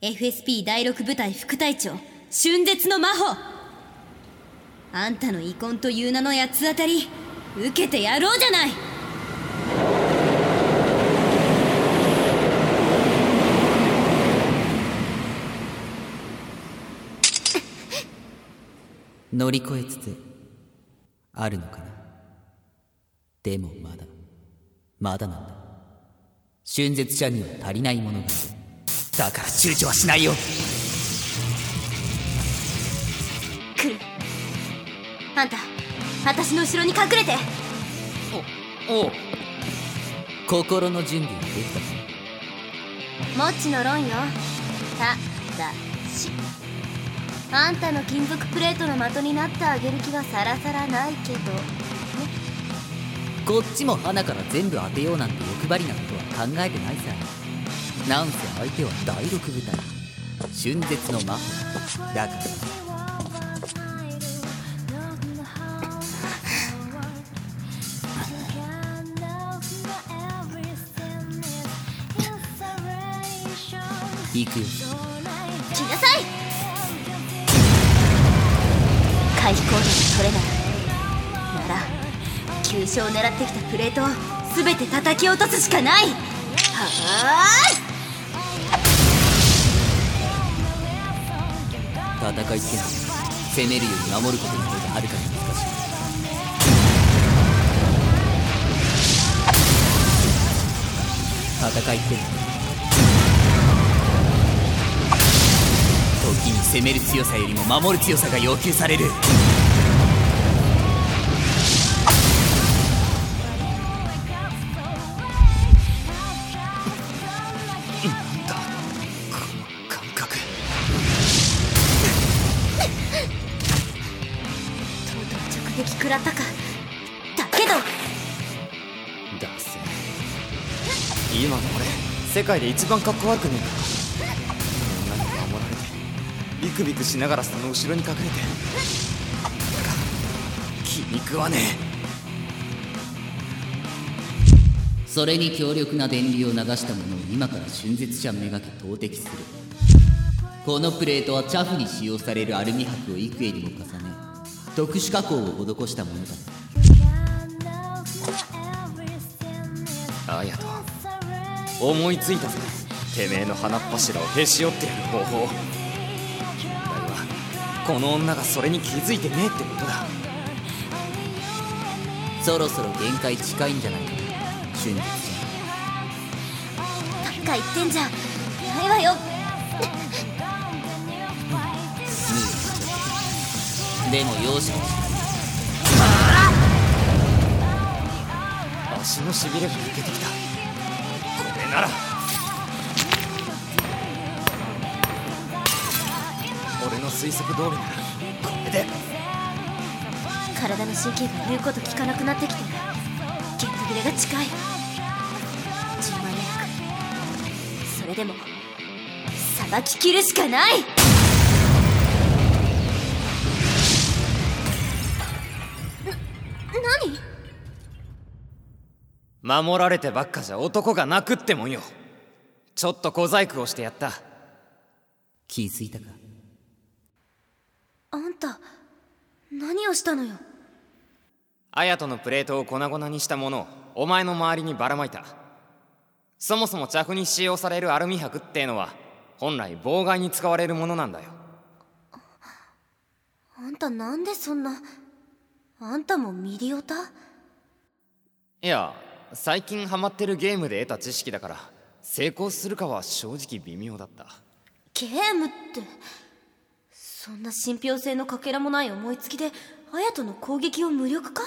FSP 第6部隊副隊長春絶の真帆。あんたの遺恨という名の八つ当たり受けてやろうじゃない。乗り越えつつあるのかな。でもまだまだなんだ。春絶者には足りないものがある。だから躊躇はしないよ。来るあんた私の後ろに隠れて。おおう。心の準備はできたか？もちの論よ。ただし。あんたの金属プレートの的になってあげる気はさらさらないけど。こっちも花から全部当てようなんて欲張りなことは考えてないさなんせ相手は第6部隊。春絶の魔法。だから。行くよ。来なさい。回避行動が取れない。なら急所を狙ってきたプレートを全て叩き落とすしかない。はーい。戦いってのは攻めるより守ることの方がはるかに難しい戦いってのは時に攻める強さよりも守る強さが要求されるど。だせ。今の俺世界で一番かっこ悪くねえか。こんなに守られてビクビクしながらその後ろに隠れて。気に食わねそれに強力な電流を流したものを今から春絶者めがけ投擲する。このプレートはチャフに使用されるアルミ箔を幾重にも重ね特殊加工を施したものだ。えアヤト思いついたぜてめえの鼻っ柱をへし折ってやる方法。だがこの女がそれに気づいてねえってことだ。そろそろ限界近いんじゃないか。な春絶者ばっか言ってんじゃないわよ。でも容赦はし足のしびれが抜けてきた。これなら。俺の推測通りなら。これで。体の神経が言うこと聞かなくなってきてる。ゲット切れが近い。10万円それでもさばききるしかない。守られてばっかじゃ男が泣くってもんよ。ちょっと小細工をしてやった。気づいたか？あんた何をしたのよ？アヤトのプレートを粉々にしたものをお前の周りにばらまいた。そもそも着に使用されるアルミ箔ってのは本来妨害に使われるものなんだよ。あんたなんでそんなあんたもミリオタ？いや最近ハマってるゲームで得た知識だから成功するかは正直微妙だった。ゲームってそんな信憑性のかけらもない思いつきでアヤトの攻撃を無力化？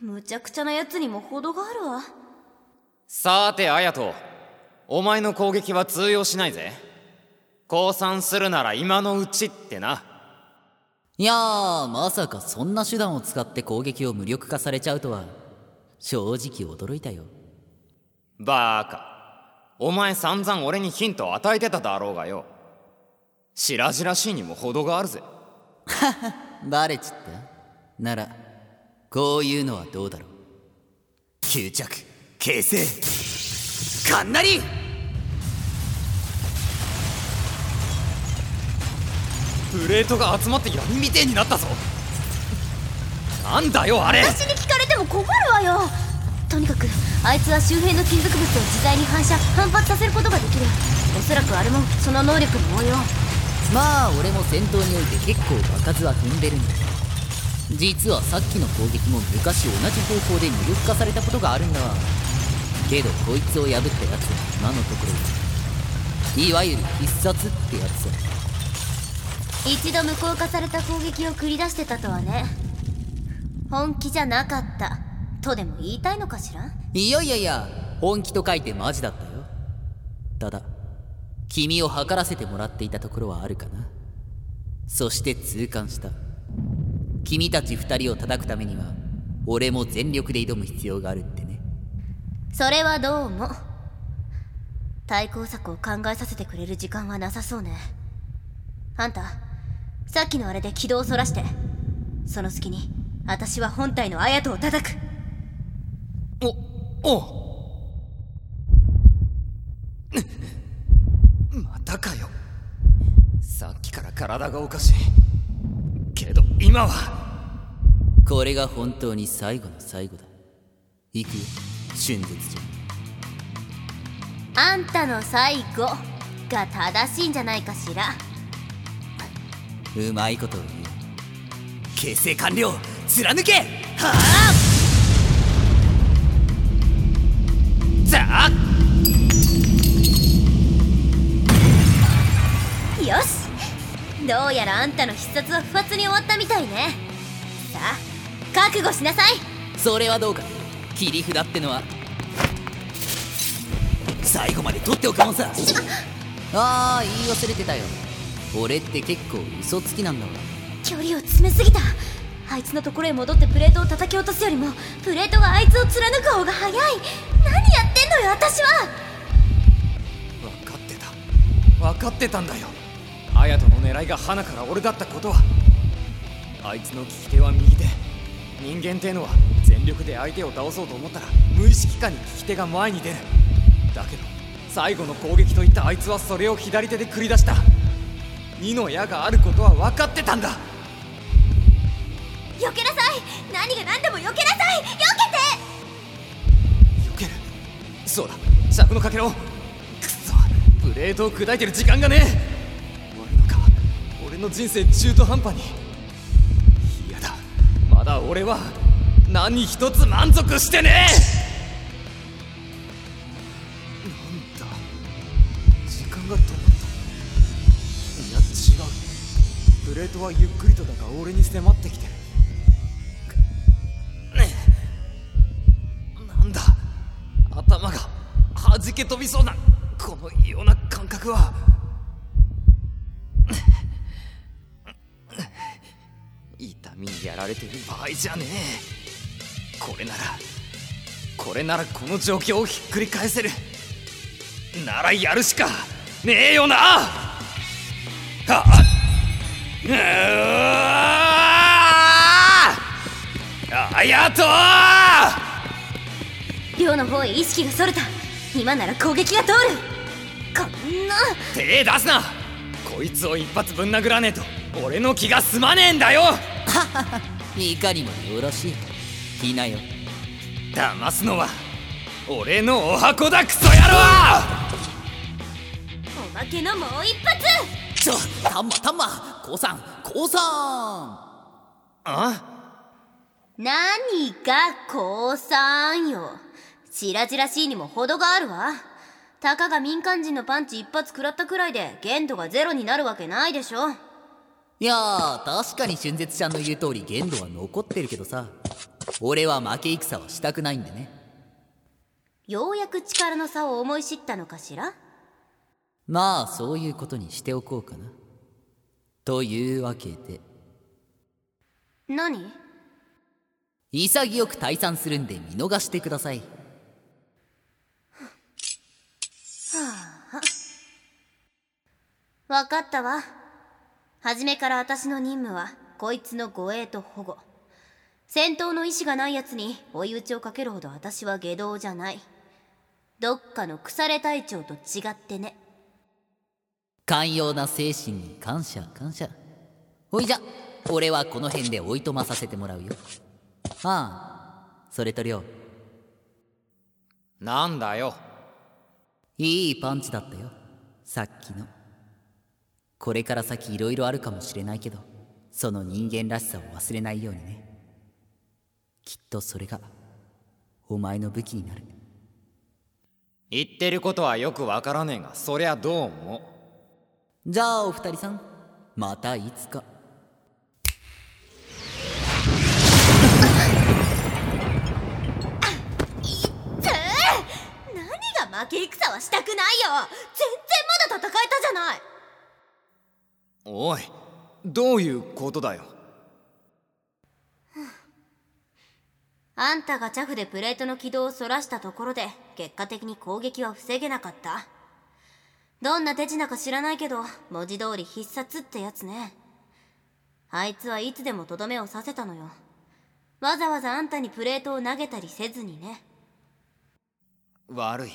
むちゃくちゃなやつにも程があるわ。さてアヤトお前の攻撃は通用しないぜ。降参するなら今のうちってな。いやーまさかそんな手段を使って攻撃を無力化されちゃうとは正直驚いたよ。バーカ。お前散々俺にヒントを与えてただろうがよ。白々しいにも程があるぜ。バレちった？ならこういうのはどうだろう？吸着形成かんなり！プレートが集まって闇みてえになったぞ。なんだよあれ！私に聞かれてもあいつは周辺の金属物を自在に反射反発させることができる。おそらくあれもその能力の応用まあ俺も戦闘において結構場数は踏んでるんだ。実はさっきの攻撃も昔同じ方法で無力化されたことがあるんだ。わけどこいつを破ったやつは今のところいわゆる必殺ってやつ。一度無効化された攻撃を繰り出してたとはね。本気じゃなかった。とでも言いたいのかしら？いやいやいや本気と書いてマジだったよ。ただ君を測らせてもらっていたところはあるかな。そして痛感した。君たち二人を叩くためには俺も全力で挑む必要があるってね。それはどうも対抗策を考えさせてくれる時間はなさそうね。あんたさっきのあれで軌道をそらしてその隙に私は本体のアヤトを叩くおおまたかよ。さっきから体がおかしい。けど今は。これが本当に最後の最後だ。行くよ。春絶じあんたの最後が正しいんじゃないかしら。ゃうまいことを言う。形成完了。貫け。はあよし。どうやらあんたの必殺は不発に終わったみたいね。さあ覚悟しなさい。それはどうか。切り札ってのは最後まで取っておくもんさ。ああ言い忘れてたよ。俺って結構嘘つきなんだわ。距離を詰めすぎた。あいつのところへ戻ってプレートを叩き落とすよりもプレートがあいつを貫く方が早い。何のよ私は。分かってた。分かってたんだよ。隼人の狙いが花から俺だったことは。あいつの利き手は右手人間ってのは全力で相手を倒そうと思ったら無意識下に利き手が前に出る。だけど最後の攻撃といったあいつはそれを左手で繰り出した。二の矢があることは分かってたんだ。避けなさい。何が何でも避けなさい。避避けるそうだ。尺のかけろくそプレートを砕いてる時間がねえ。終わるのか。俺の人生中途半端に。嫌だ。まだ俺は何一つ満足してねえ。なんだ。時間が止まった。いや違う。プレートはゆっくりとだが俺に迫ってきてる。弾け飛びそうなこの異様な感覚は。痛みにやられてる場合じゃねえ。これならこれならこの状況をひっくり返せる。ならやるしかねえよな。はっうー。あやと亮の方へ意識がそれた。今なら攻撃が通る。こんな。手出すな。こいつを一発ぶん殴らねえと俺の気が済まねえんだよ。いかにもよろしい。来なよ。騙すのは俺のお箱だクソ野郎！おまけのもう一発！ちょたんま。たんま降参降参あ？何が降参よ白々しいにも程があるわ。たかが民間人のパンチ一発食らったくらいで限度がゼロになるわけないでしょ。いやー確かに春絶ちゃんの言う通り限度は残ってるけどさ。俺は負け戦はしたくないんでね。ようやく力の差を思い知ったのかしら？まあそういうことにしておこうかな。というわけで。何？潔く退散するんで見逃してくださいわかったわ。初めから私の任務はこいつの護衛と保護。戦闘の意志がない奴に追い打ちをかけるほど私は下道じゃない。どっかの腐れ隊長と違ってね。寛容な精神に感謝感謝。ほいじゃ俺はこの辺でおいとまさせてもらうよ。ああそれとりょう。なんだよ。いいパンチだったよさっきのこれから先いろいろあるかもしれないけどその人間らしさを忘れないようにね。きっとそれがお前の武器になる。言ってることはよくわからねえがそりゃどうもじゃあお二人さんまたいつか。何が負け戦はしたくないよ。全然まだ戦えたじゃないおいどういうことだよ？あんたがチャフでプレートの軌道をそらしたところで結果的に攻撃は防げなかった。どんな手品か知らないけど文字通り必殺ってやつね。あいつはいつでもとどめを刺せたのよ。わざわざあんたにプレートを投げたりせずにね。悪い。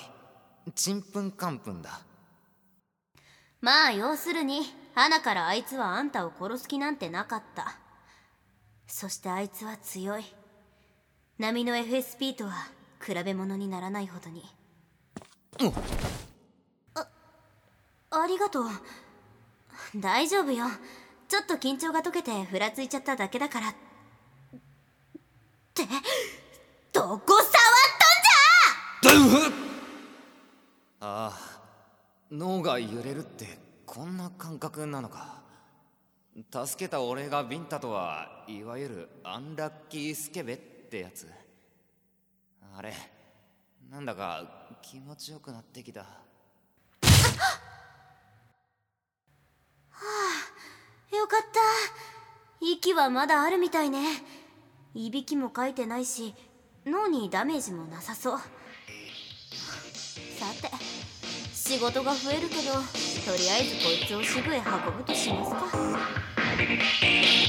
ちんぷんかんぷんだまあ要するに花からあいつはあんたを殺す気なんてなかった。そしてあいつは強い。波の FSP とは比べ物にならないほどに。あありがとう。大丈夫よ。ちょっと緊張が解けてふらついちゃっただけだから。ってどこ触っとんじゃ！ああ脳が揺れるってこんな感覚なのか。助けた俺がビンタとはいわゆるアンラッキースケベってやつ。あれなんだか気持ちよくなってきた。はあよかった。息はまだあるみたいね。いびきもかいてないし脳にダメージもなさそう。仕事が増えるけどとりあえずこいつを支部へ運ぶとしますか。